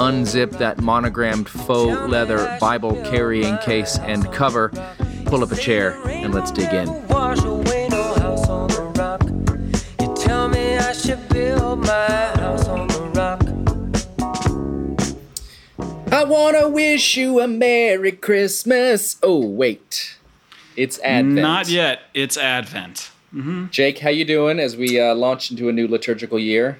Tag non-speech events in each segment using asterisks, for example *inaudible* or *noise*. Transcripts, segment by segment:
unzip that monogrammed faux leather Bible carrying case and cover, pull up a chair, and let's dig in. I want to wish you a Merry Christmas. Oh, wait. It's Advent. Not yet. It's Advent. Mm-hmm. Jake, how you doing as we uh, launch into a new liturgical year?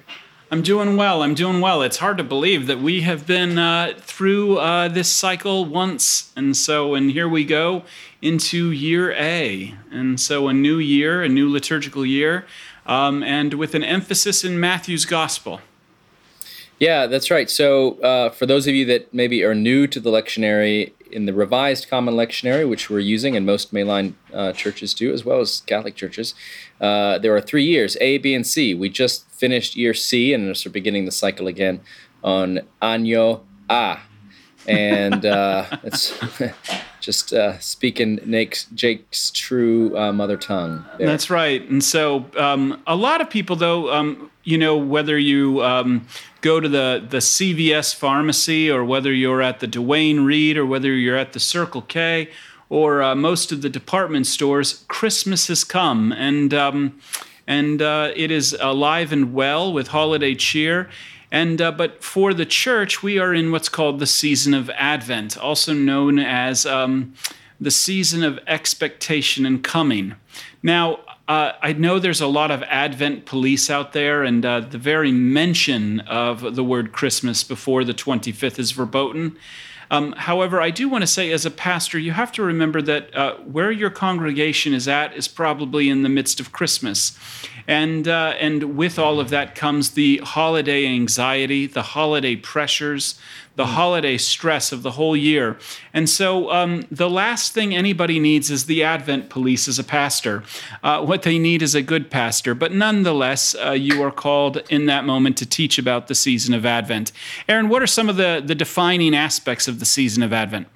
I'm doing well. I'm doing well. It's hard to believe that we have been uh, through uh, this cycle once. And so, and here we go into year A. And so, a new year, a new liturgical year, um, and with an emphasis in Matthew's gospel. Yeah, that's right. So, uh, for those of you that maybe are new to the lectionary, in the Revised Common Lectionary, which we're using, and most mainline uh, churches do, as well as Catholic churches, uh, there are three years A, B, and C. We just finished year C, and we're beginning the cycle again on Año A. And uh, *laughs* it's *laughs* just uh, speaking Jake's, Jake's true uh, mother tongue. There. That's right. And so um, a lot of people, though, um, you know, whether you um, go to the, the CVS pharmacy or whether you're at the Duane Reade or whether you're at the Circle K or uh, most of the department stores, Christmas has come. And, um, and uh, it is alive and well with holiday cheer. And uh, but for the church, we are in what's called the season of Advent, also known as um, the season of expectation and coming. Now, uh, I know there's a lot of Advent police out there, and uh, the very mention of the word Christmas before the 25th is verboten. Um, however, I do want to say, as a pastor, you have to remember that uh, where your congregation is at is probably in the midst of Christmas. And, uh, and with all of that comes the holiday anxiety, the holiday pressures, the holiday stress of the whole year. And so um, the last thing anybody needs is the Advent police as a pastor. Uh, what they need is a good pastor. But nonetheless, uh, you are called in that moment to teach about the season of Advent. Aaron, what are some of the, the defining aspects of the season of Advent?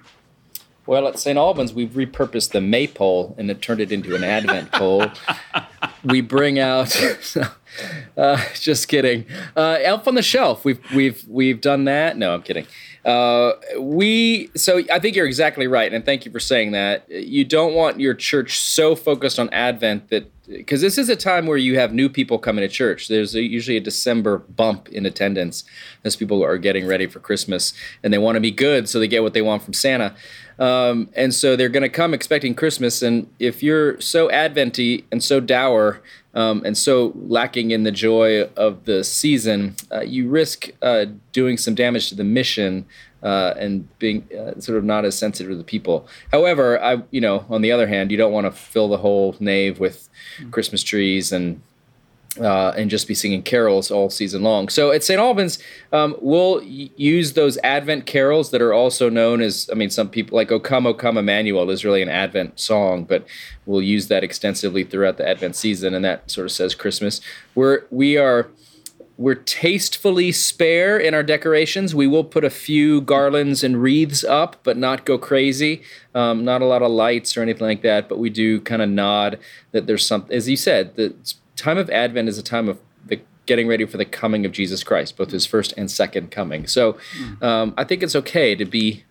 Well, at St. Albans, we've repurposed the maypole and it turned it into an Advent pole. *laughs* we bring out, *laughs* uh, just kidding, uh, Elf on the Shelf. We've we've we've done that. No, I'm kidding. Uh, we so I think you're exactly right, and thank you for saying that. You don't want your church so focused on Advent that because this is a time where you have new people coming to church. There's a, usually a December bump in attendance as people are getting ready for Christmas, and they want to be good, so they get what they want from Santa. Um, and so they're going to come expecting Christmas. And if you're so adventy and so dour um, and so lacking in the joy of the season, uh, you risk uh, doing some damage to the mission uh, and being uh, sort of not as sensitive to the people. However, I, you know, on the other hand, you don't want to fill the whole nave with Christmas trees and uh, and just be singing carols all season long. So at St. Albans, um, we'll y- use those Advent carols that are also known as, I mean, some people like O Come, O Come Emmanuel is really an Advent song, but we'll use that extensively throughout the Advent season, and that sort of says Christmas. We're we are we're tastefully spare in our decorations. We will put a few garlands and wreaths up, but not go crazy. Um, not a lot of lights or anything like that, but we do kind of nod that there's something, as you said, the time of Advent is a time of the getting ready for the coming of Jesus Christ, both his first and second coming. So um, I think it's okay to be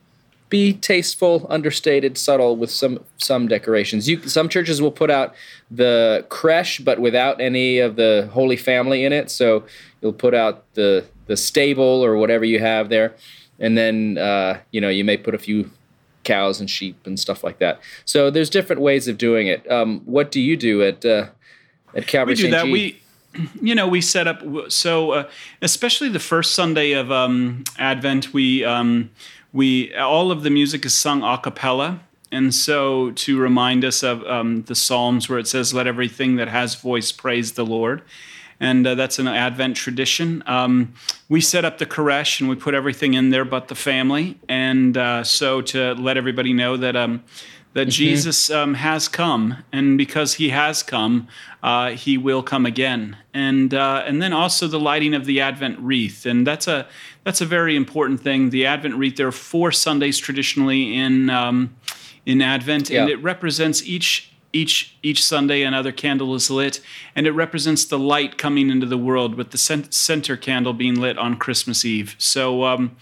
be tasteful, understated, subtle with some some decorations. You some churches will put out the creche, but without any of the Holy Family in it. So you'll put out the the stable or whatever you have there, and then uh, you know you may put a few cows and sheep and stuff like that. So there's different ways of doing it. Um, what do you do at uh, at Calvary we do that. We, *clears throat* you know, we set up so uh, especially the first Sunday of um, Advent. We um, we all of the music is sung a cappella. And so, to remind us of um, the Psalms where it says, Let everything that has voice praise the Lord. and uh, that's an Advent tradition. Um, we set up the creche and we put everything in there but the family, and uh, so to let everybody know that um, that mm-hmm. Jesus um, has come, and because He has come, uh, He will come again. And uh, and then also the lighting of the Advent wreath, and that's a that's a very important thing. The Advent wreath. There are four Sundays traditionally in um, in Advent, yeah. and it represents each each each Sunday another candle is lit, and it represents the light coming into the world, with the center candle being lit on Christmas Eve. So. Um,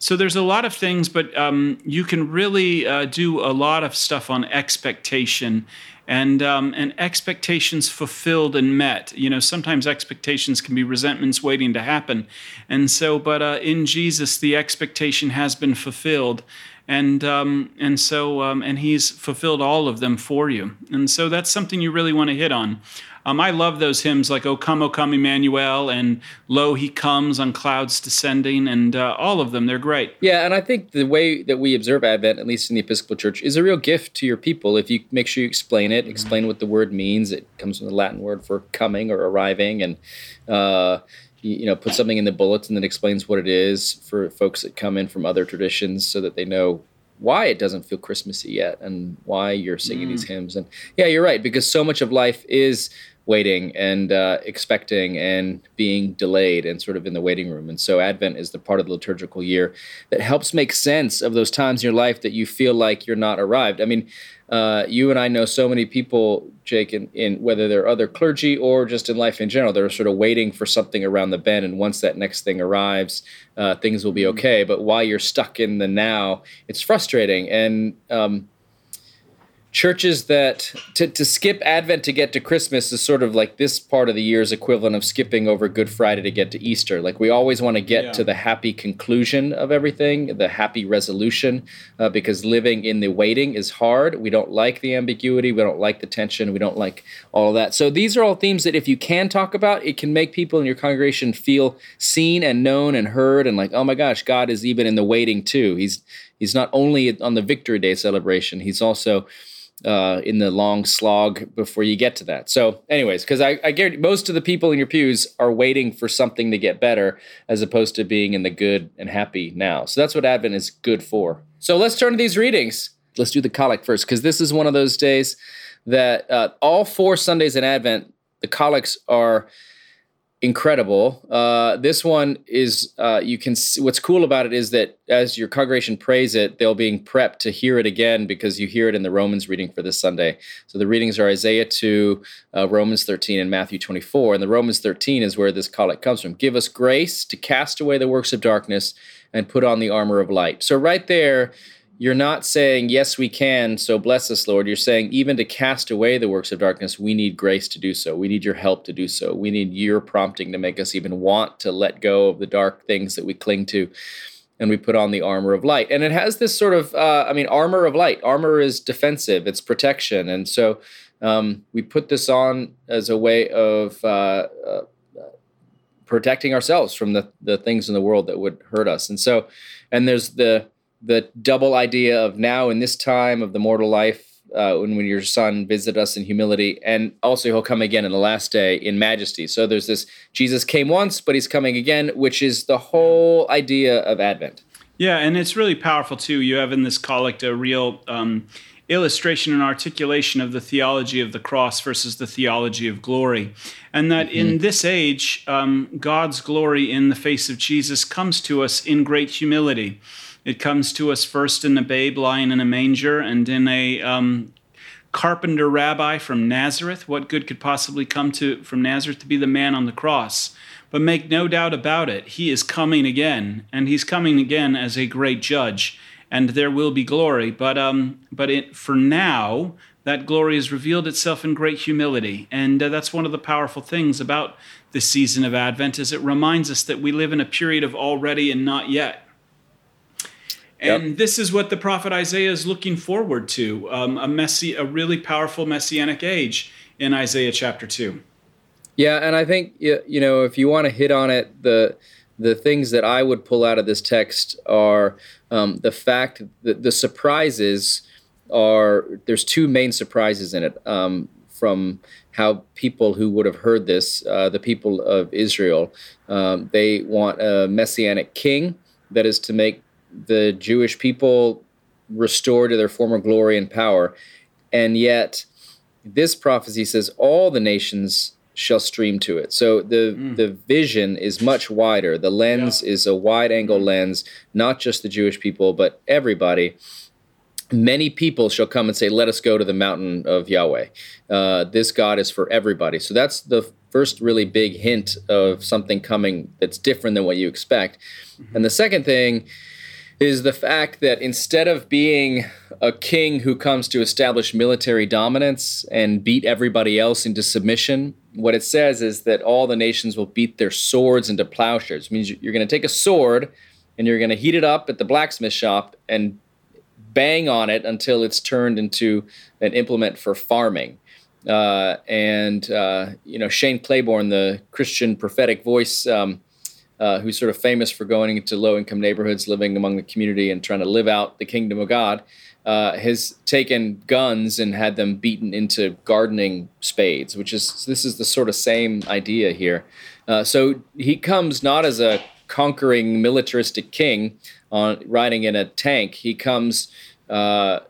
so there's a lot of things, but um, you can really uh, do a lot of stuff on expectation and um, and expectations fulfilled and met. You know, sometimes expectations can be resentments waiting to happen, and so but uh, in Jesus the expectation has been fulfilled, and um, and so um, and He's fulfilled all of them for you, and so that's something you really want to hit on. Um, I love those hymns like "O Come, O Come, Emmanuel" and "Lo, He Comes on Clouds Descending," and uh, all of them. They're great. Yeah, and I think the way that we observe Advent, at least in the Episcopal Church, is a real gift to your people. If you make sure you explain it, explain what the word means. It comes from the Latin word for coming or arriving, and uh, you know, put something in the bulletin that explains what it is for folks that come in from other traditions, so that they know why it doesn't feel Christmassy yet and why you're singing mm. these hymns. And yeah, you're right, because so much of life is waiting and uh, expecting and being delayed and sort of in the waiting room. And so Advent is the part of the liturgical year that helps make sense of those times in your life that you feel like you're not arrived. I mean, uh, you and I know so many people, Jake, in, in, whether they're other clergy or just in life in general, they're sort of waiting for something around the bend. And once that next thing arrives, uh, things will be mm-hmm. okay. But while you're stuck in the now, it's frustrating. And um, churches that to, to skip advent to get to christmas is sort of like this part of the year's equivalent of skipping over good friday to get to easter. Like we always want to get yeah. to the happy conclusion of everything the happy resolution uh, because living in the waiting is hard. We don't like the ambiguity. We don't like the tension. We don't like all of that. So these are all themes that if you can talk about it can make people in your congregation feel seen and known and heard and like oh my gosh god is even in the waiting too. He's he's not only on the victory day celebration he's also uh, in the long slog before you get to that. So, anyways, because I, I guarantee most of the people in your pews are waiting for something to get better as opposed to being in the good and happy now. So that's what Advent is good for. So let's turn to these readings. Let's do the collect first because this is one of those days that uh, all four Sundays in Advent, the collects are incredible. Uh, this one is uh, you can see, what's cool about it is that as your congregation prays it, they'll being prepped to hear it again because you hear it in the Romans reading for this Sunday. So the readings are Isaiah 2, uh, Romans 13, and Matthew 24. And the Romans 13 is where this collect comes from. Give us grace to cast away the works of darkness and put on the armor of light. So right there you're not saying, Yes, we can, so bless us, Lord. You're saying, even to cast away the works of darkness, we need grace to do so. We need your help to do so. We need your prompting to make us even want to let go of the dark things that we cling to. And we put on the armor of light. And it has this sort of, uh, I mean, armor of light. Armor is defensive, it's protection. And so um, we put this on as a way of uh, uh, protecting ourselves from the, the things in the world that would hurt us. And so, and there's the, the double idea of now in this time of the mortal life uh, when, when your son visit us in humility and also he'll come again in the last day in majesty. So there's this jesus came once but he's coming again which is the whole idea of advent. Yeah and it's really powerful too. You have in this collect a real um, illustration and articulation of the theology of the cross versus the theology of glory. And that mm-hmm. in this age um, god's glory in the face of jesus comes to us in great humility it comes to us first in a babe lying in a manger and in a um, carpenter rabbi from Nazareth. What good could possibly come to from Nazareth to be the man on the cross? But make no doubt about it, he is coming again, and he's coming again as a great judge, and there will be glory. But um, but it, for now, that glory has revealed itself in great humility, and uh, that's one of the powerful things about this season of Advent, is it reminds us that we live in a period of already and not yet. And yep. this is what the prophet Isaiah is looking forward to um, a, messy, a really powerful messianic age in Isaiah chapter 2. Yeah, and I think, you know, if you want to hit on it, the the things that I would pull out of this text are um, the fact that the surprises are there's two main surprises in it. Um, from how people who would have heard this, uh, the people of Israel, um, they want a messianic king that is to make the Jewish people restore to their former glory and power. And yet, this prophecy says all the nations shall stream to it. So the mm. the vision is much wider. The lens yeah. is a wide angle lens, not just the Jewish people, but everybody. Many people shall come and say, "Let us go to the mountain of Yahweh." Uh, this God is for everybody. So that's the first really big hint of something coming that's different than what you expect. Mm-hmm. And the second thing is the fact that instead of being a king who comes to establish military dominance and beat everybody else into submission, what it says is that all the nations will beat their swords into plowshares. It means you're going to take a sword and you're going to heat it up at the blacksmith shop and bang on it until it's turned into an implement for farming. Uh, and uh, you know Shane Claiborne, the Christian prophetic voice, um, uh, who's sort of famous for going into low income neighborhoods, living among the community, and trying to live out the kingdom of God, uh, has taken guns and had them beaten into gardening spades, which is this is the sort of same idea here. Uh, so he comes not as a conquering militaristic king on riding in a tank. He comes uh,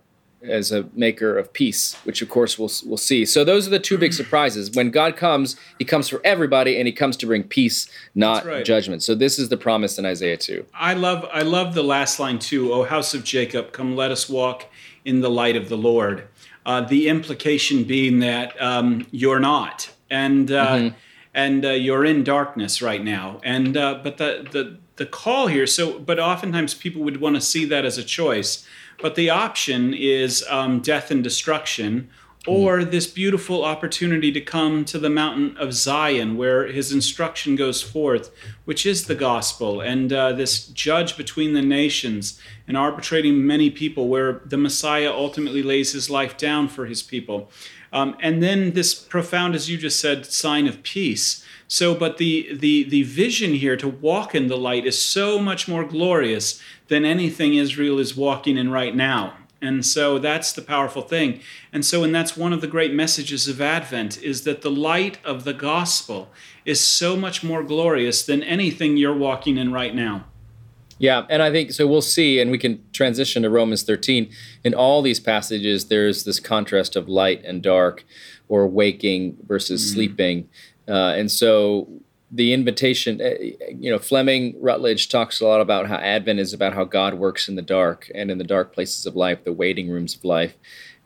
as a maker of peace, which of course we'll we'll see. So those are the two big surprises. When God comes, He comes for everybody, and He comes to bring peace, not right. judgment. So this is the promise in Isaiah two. I love I love the last line too. O house of Jacob, come, let us walk in the light of the Lord. Uh, the implication being that um, you're not, and uh, mm-hmm. and uh, you're in darkness right now. And uh, but the the the call here. So, but oftentimes people would want to see that as a choice but the option is um, death and destruction, or this beautiful opportunity to come to the mountain of Zion, where his instruction goes forth, which is the gospel, and uh, this judge between the nations and arbitrating many people, where the Messiah ultimately lays his life down for his people. Um, and then this profound, as you just said, sign of peace. So, but the the the vision here to walk in the light is so much more glorious than anything Israel is walking in right now. And so that's the powerful thing. And so, and that's one of the great messages of Advent is that the light of the gospel is so much more glorious than anything you're walking in right now. Yeah, and I think so. We'll see, and we can transition to Romans 13. In all these passages, there's this contrast of light and dark, or waking versus mm-hmm. sleeping. Uh, and so the invitation, uh, you know, Fleming Rutledge talks a lot about how Advent is about how God works in the dark and in the dark places of life, the waiting rooms of life.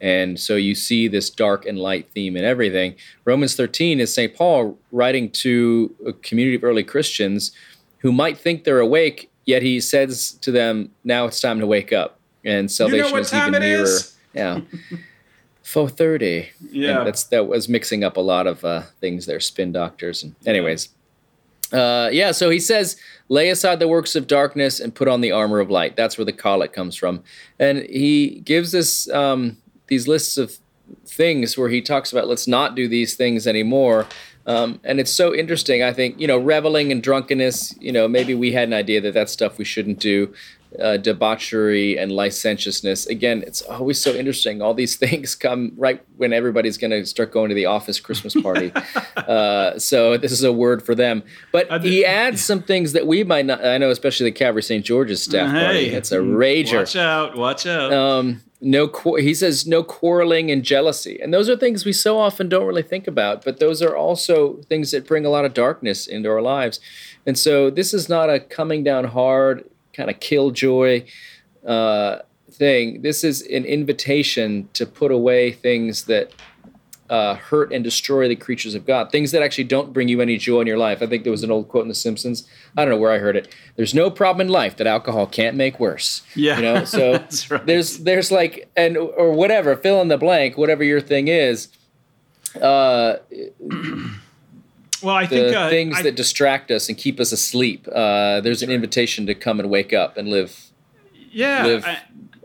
And so you see this dark and light theme in everything. Romans 13 is St. Paul writing to a community of early Christians who might think they're awake, yet he says to them, now it's time to wake up. And salvation you know is even nearer. Is? Yeah. *laughs* 430. Yeah. And that's that was mixing up a lot of uh, things there, spin doctors. And anyways, uh, yeah, so he says, lay aside the works of darkness and put on the armor of light. That's where the collect comes from. And he gives us um, these lists of things where he talks about let's not do these things anymore. Um, and it's so interesting. I think, you know, reveling and drunkenness, you know, maybe we had an idea that that's stuff we shouldn't do uh, debauchery and licentiousness. Again, it's always so interesting. All these *laughs* things come right when everybody's going to start going to the office Christmas party. *laughs* uh, so this is a word for them. But he adds some things that we might not. I know, especially the Calvary St. George's staff hey, party. It's a rager. Watch out! Watch out! Um, no, he says no quarreling and jealousy, and those are things we so often don't really think about. But those are also things that bring a lot of darkness into our lives. And so this is not a coming down hard kind of killjoy uh, thing. This is an invitation to put away things that uh, hurt and destroy the creatures of God, things that actually don't bring you any joy in your life. I think there was an old quote in The Simpsons. I don't know where I heard it. There's no problem in life that alcohol can't make worse. Yeah, you know. So *laughs* right. there's there's like and or whatever fill in the blank, whatever your thing is. Uh, well, I the think uh, things I, that distract us and keep us asleep. Uh, there's an invitation to come and wake up and live. Yeah, live I,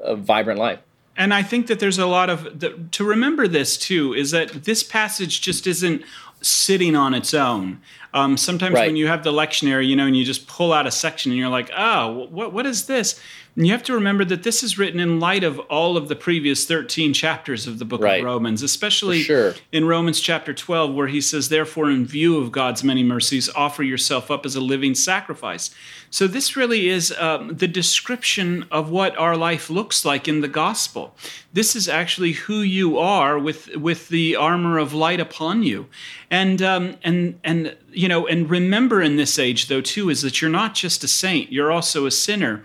a vibrant life. And I think that there's a lot of the, to remember this too is that this passage just isn't sitting on its own. Um, sometimes right. when you have the lectionary, you know, and you just pull out a section and you're like, oh, what, what is this? And you have to remember that this is written in light of all of the previous 13 chapters of the book right. of Romans, especially sure. in Romans chapter 12, where he says, Therefore, in view of God's many mercies, offer yourself up as a living sacrifice. So, this really is um, the description of what our life looks like in the gospel. This is actually who you are with, with the armor of light upon you. And, um, and, and, you know, and remember in this age, though, too, is that you're not just a saint, you're also a sinner.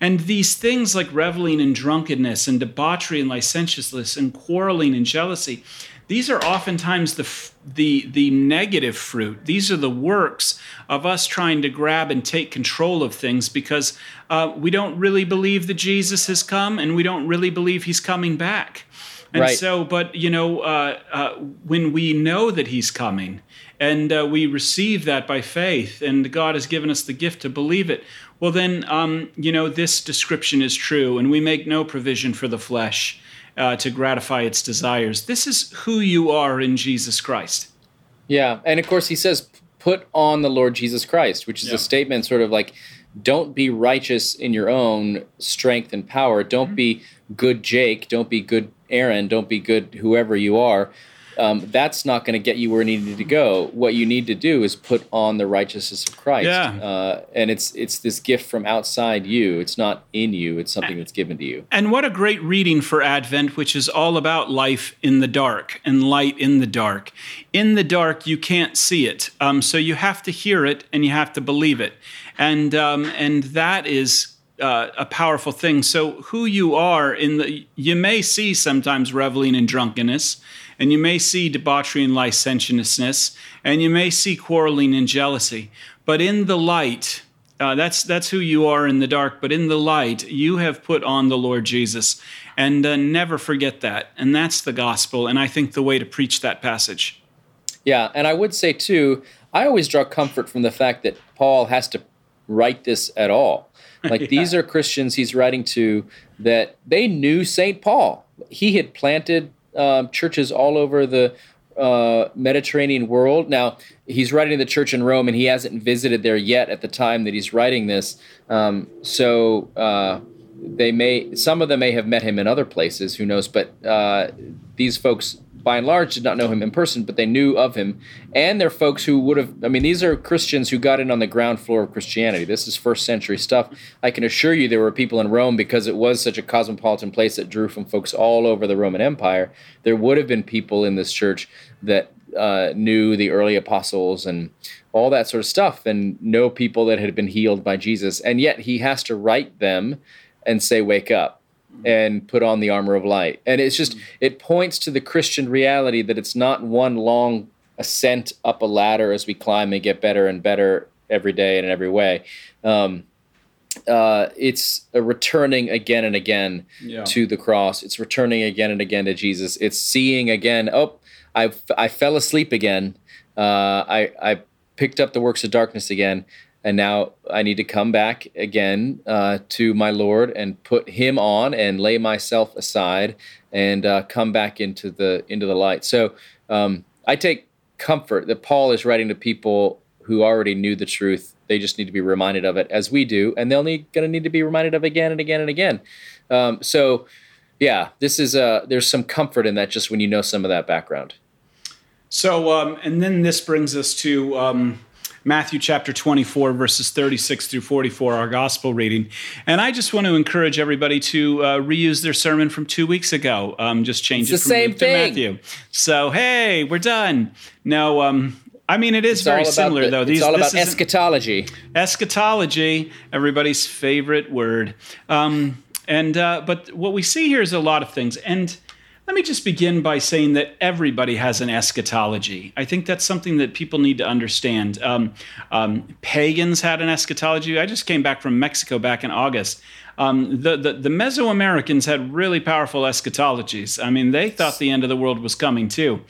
And these things like reveling and drunkenness and debauchery and licentiousness and quarreling and jealousy, these are oftentimes the, the, the negative fruit. These are the works of us trying to grab and take control of things because uh, we don't really believe that Jesus has come and we don't really believe he's coming back. And right. so, but you know, uh, uh, when we know that he's coming and uh, we receive that by faith, and God has given us the gift to believe it, well, then, um, you know, this description is true, and we make no provision for the flesh uh, to gratify its desires. This is who you are in Jesus Christ. Yeah. And of course, he says, put on the Lord Jesus Christ, which is yeah. a statement sort of like, don't be righteous in your own strength and power. Don't mm-hmm. be good Jake. Don't be good Aaron. Don't be good whoever you are um, that's not going to get you where you need to go. What you need to do is put on the righteousness of Christ. Yeah. Uh, and it's it's this gift from outside you. It's not in you. It's something that's given to you. And what a great reading for Advent, which is all about life in the dark and light in the dark. In the dark, you can't see it, um, so you have to hear it and you have to believe it, and um, and that is uh, a powerful thing. So who you are in the you may see sometimes reveling in drunkenness and you may see debauchery and licentiousness, and you may see quarreling and jealousy. But in the light, uh, that's that's who you are in the dark. But in the light, you have put on the Lord Jesus, and uh, never forget that. And that's the gospel. And I think the way to preach that passage. Yeah, and I would say too, I always draw comfort from the fact that Paul has to write this at all. *laughs* Like yeah. these are Christians he's writing to that they knew St. Paul. He had planted um, churches all over the uh, Mediterranean world. Now, he's writing the church in Rome, and he hasn't visited there yet at the time that he's writing this. Um, so uh, they may, some of them may have met him in other places. Who knows? But uh, these folks by and large, did not know him in person, but they knew of him. And they're folks who would have, I mean, these are Christians who got in on the ground floor of Christianity. This is first century stuff. I can assure you there were people in Rome because it was such a cosmopolitan place that drew from folks all over the Roman Empire. There would have been people in this church that uh, knew the early apostles and all that sort of stuff and know people that had been healed by Jesus. And yet he has to write them and say, Wake up and put on the armor of light. And it's just, it points to the Christian reality that it's not one long ascent up a ladder as we climb and get better and better every day and in every way. Um, uh, it's a returning again and again yeah. to the cross. It's returning again and again to Jesus. It's seeing again, oh, I, I fell asleep again. Uh, I, I picked up the works of darkness again and now I need to come back again uh, to my Lord and put Him on and lay myself aside and uh, come back into the into the light. So um, I take comfort that Paul is writing to people who already knew the truth. They just need to be reminded of it, as we do, and they'll need going to need to be reminded of again and again and again. Um, so, yeah, this is uh, there's some comfort in that just when you know some of that background. So, um, and then this brings us to um, Matthew chapter 24, verses 36 through 44, our gospel reading. And I just want to encourage everybody to uh, reuse their sermon from two weeks ago. Um, just change it's it from same Luke thing. to Matthew. So, hey, we're done. No, um, I mean, it is it's very similar, the, though. These, it's all about eschatology. Eschatology, everybody's favorite word. Um, and uh, but what we see here is a lot of things. And let me just begin by saying that everybody has an eschatology. I think that's something that people need to understand. Um, um, pagans had an eschatology. I just came back from Mexico back in August. Um, the, the, the Mesoamericans had really powerful eschatologies. I mean, they thought the end of the world was coming too.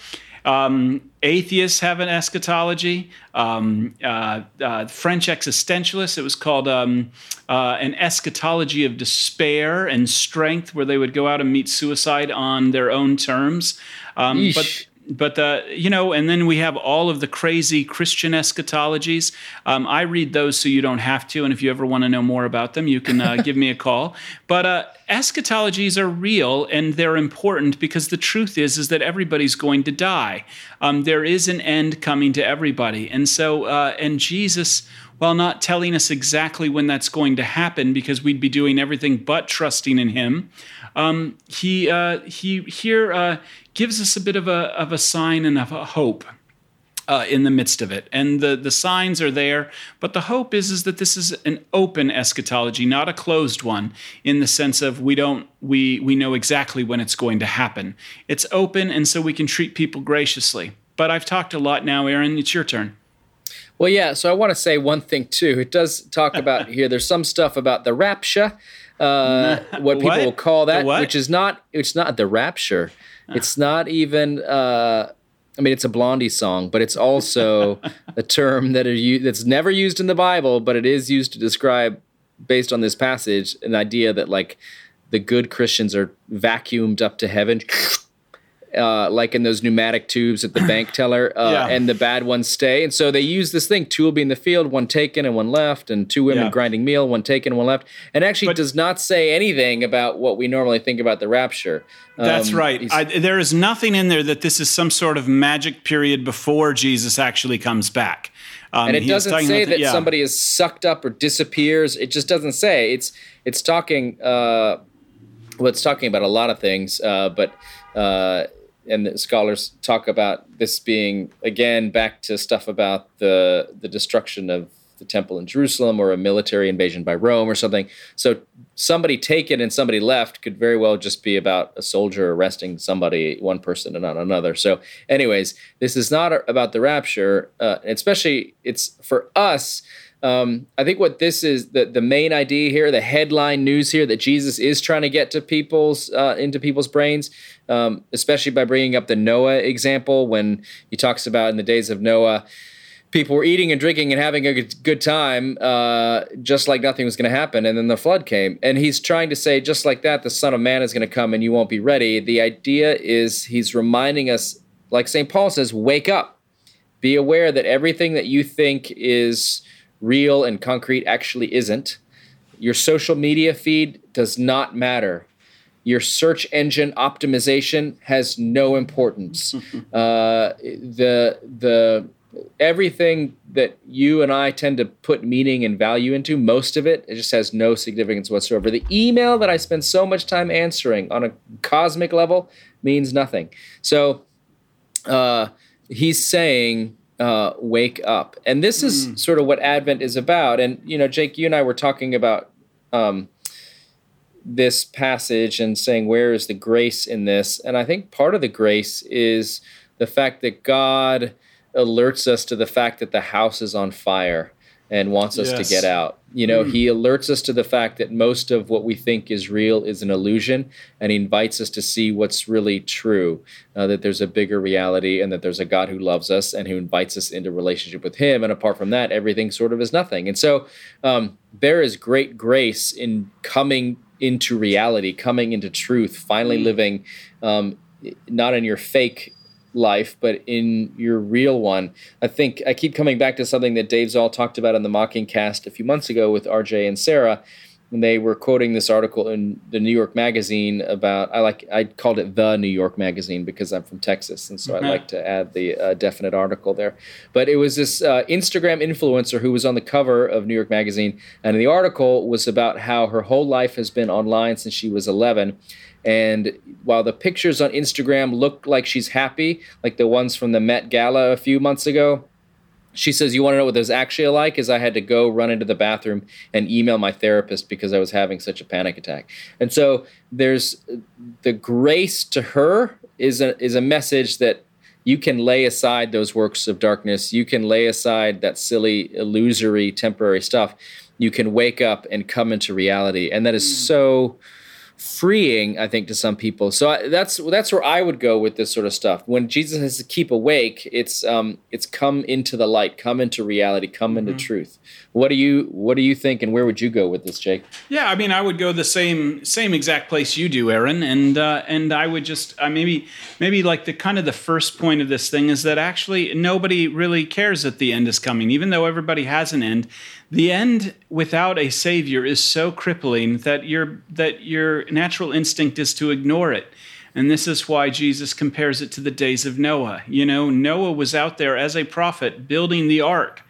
Um, atheists have an eschatology. Um, uh, uh, French existentialists, it was called um, uh, an eschatology of despair and strength, where they would go out and meet suicide on their own terms. Um, but but uh, you know, and then we have all of the crazy Christian eschatologies. Um, I read those so you don't have to, and if you ever want to know more about them, you can uh, *laughs* give me a call. But uh, eschatologies are real and they're important because the truth is is that everybody's going to die. Um, there is an end coming to everybody, and so uh, and Jesus while not telling us exactly when that's going to happen because we'd be doing everything but trusting in him um, he uh, he here uh, gives us a bit of a of a sign and of a hope. Uh, in the midst of it, and the the signs are there, but the hope is is that this is an open eschatology, not a closed one, in the sense of we don't we we know exactly when it's going to happen. It's open, and so we can treat people graciously. But I've talked a lot now, Aaron. It's your turn. Well, yeah. So I want to say one thing too. It does talk about *laughs* here. There's some stuff about the rapture, uh, *laughs* what people what? will call that, which is not. It's not the rapture. It's not even. Uh, I mean, it's a Blondie song, but it's also *laughs* a term that are, that's never used in the Bible, but it is used to describe, based on this passage, an idea that like the good Christians are vacuumed up to heaven uh, like in those pneumatic tubes at the *coughs* bank teller, uh, yeah. and the bad ones stay. And so they use this thing: two will be in the field, one taken and one left, and two women yeah. grinding meal, one taken and one left. And actually, but, does not say anything about what we normally think about the rapture. Um, that's right. I, there is nothing in there that this is some sort of magic period before Jesus actually comes back. Um, and it doesn't say that yeah. somebody is sucked up or disappears. It just doesn't say. It's it's talking. Uh, well, it's talking about a lot of things, uh, but uh, and scholars talk about this being again back to stuff about the the destruction of the temple in Jerusalem or a military invasion by Rome or something. So somebody taken and somebody left could very well just be about a soldier arresting somebody, one person and not another. So, anyways, this is not about the rapture, uh, especially it's for us um, I think what this is the the main idea here, the headline news here that Jesus is trying to get to people's uh, into people's brains, um, especially by bringing up the Noah example when he talks about in the days of Noah, people were eating and drinking and having a good time, uh, just like nothing was going to happen, and then the flood came, and he's trying to say just like that, the Son of Man is going to come and you won't be ready. The idea is he's reminding us, like St. Paul says, wake up, be aware that everything that you think is real and concrete actually isn't. Your social media feed does not matter. Your search engine optimization has no importance. *laughs* uh, the the everything that you and I tend to put meaning and value into, most of it, it just has no significance whatsoever. The email that I spend so much time answering on a cosmic level means nothing. So uh, he's saying uh, wake up. And this is mm. sort of what Advent is about. And, you know, Jake, you and I were talking about um, this passage and saying, where is the grace in this? And I think part of the grace is the fact that God alerts us to the fact that the house is on fire and wants us yes. to get out. You know, mm. he alerts us to the fact that most of what we think is real is an illusion, and he invites us to see what's really true uh, that there's a bigger reality, and that there's a God who loves us and who invites us into relationship with him. And apart from that, everything sort of is nothing. And so um, there is great grace in coming into reality, coming into truth, finally mm. living um, not in your fake life, but in your real one. I think I keep coming back to something that Dave Zahl talked about on the Mocking Cast a few months ago with RJ and Sarah. And they were quoting this article in the New York Magazine about I like I called it the New York Magazine because I'm from Texas and so mm-hmm. I like to add the uh, definite article there. But it was this uh, Instagram influencer who was on the cover of New York Magazine, and the article was about how her whole life has been online since she was 11 and while the pictures on Instagram look like she's happy, like the ones from the Met Gala a few months ago, she says, You want to know what those actually like? Is I had to go run into the bathroom and email my therapist because I was having such a panic attack. And so there's the grace to her is a, is a message that you can lay aside those works of darkness. You can lay aside that silly, illusory, temporary stuff. You can wake up and come into reality. And that is mm. so freeing, I think, to some people. So I, that's that's where I would go with this sort of stuff. When Jesus has to keep awake, it's um, it's come into the light, come into reality, come into mm-hmm. truth. What do you what do you think, and where would you go with this, Jake? Yeah, I mean, I would go the same same exact place you do, Aaron, and uh, and I would just uh, maybe maybe like the kind of the first point of this thing is that actually nobody really cares that the end is coming, even though everybody has an end. The end without a savior is so crippling that your that your natural instinct is to ignore it. And this is why Jesus compares it to the days of Noah. You know, Noah was out there as a prophet building the ark,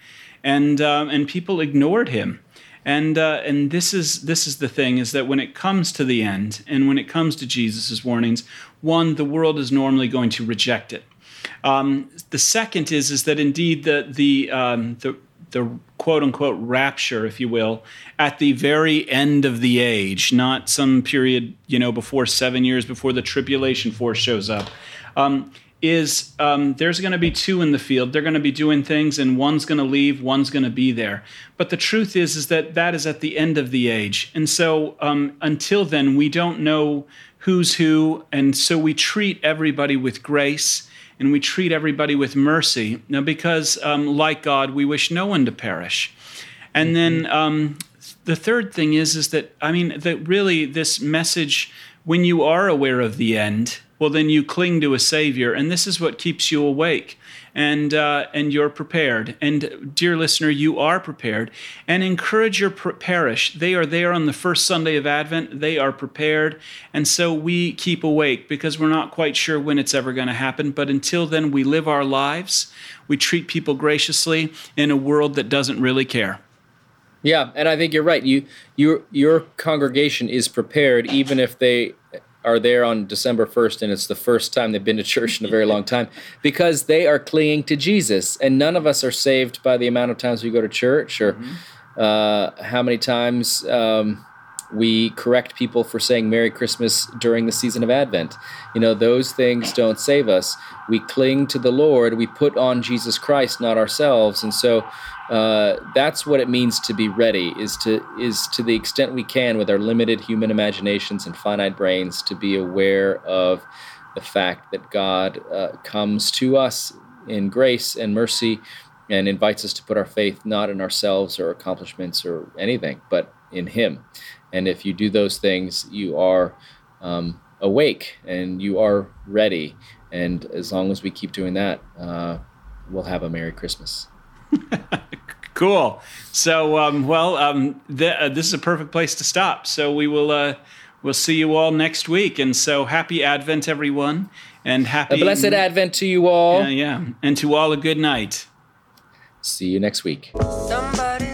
and um, and people ignored him. And uh, and this is this is the thing is that when it comes to the end, and when it comes to Jesus' warnings, one, the world is normally going to reject it. Um, the second is is that indeed the the um, the the quote unquote rapture, if you will, at the very end of the age, not some period, you know, before seven years before the tribulation force shows up. Um, is um, there's going to be two in the field. They're going to be doing things, and one's going to leave, one's going to be there. But the truth is, is that that is at the end of the age, and so um, until then, we don't know who's who, and so we treat everybody with grace and we treat everybody with mercy. Now, because um, like God, we wish no one to perish. And then mm-hmm. um, the third thing is, is that I mean, that really this message, when you are aware of the end, well, then you cling to a Savior, and this is what keeps you awake and uh, and you're prepared. And dear listener, you are prepared. And encourage your parish. They are there on the first Sunday of Advent. They are prepared, and so we keep awake because we're not quite sure when it's ever going to happen. But until then, we live our lives. We treat people graciously in a world that doesn't really care. Yeah, and I think you're right. You your your congregation is prepared even if they are there on December 1st and it's the first time they've been to church in a very long time because they are clinging to Jesus. And none of us are saved by the amount of times we go to church or mm-hmm. uh, how many times um, we correct people for saying Merry Christmas during the season of Advent. You know, those things don't save us. We cling to the Lord, we put on Jesus Christ, not ourselves. And so, uh, that's what it means to be ready is to is to the extent we can with our limited human imaginations and finite brains to be aware of the fact that God uh, comes to us in grace and mercy and invites us to put our faith not in ourselves or accomplishments or anything but in him. And if you do those things you are um, awake and you are ready. And as long as we keep doing that uh, we'll have a merry christmas *laughs* cool. So, um, well, um, th- uh, this is a perfect place to stop. So we will uh, we'll see you all next week. And so, happy Advent, everyone, and happy a blessed Advent to you all. Yeah, yeah, and to all a good night. See you next week. Somebody's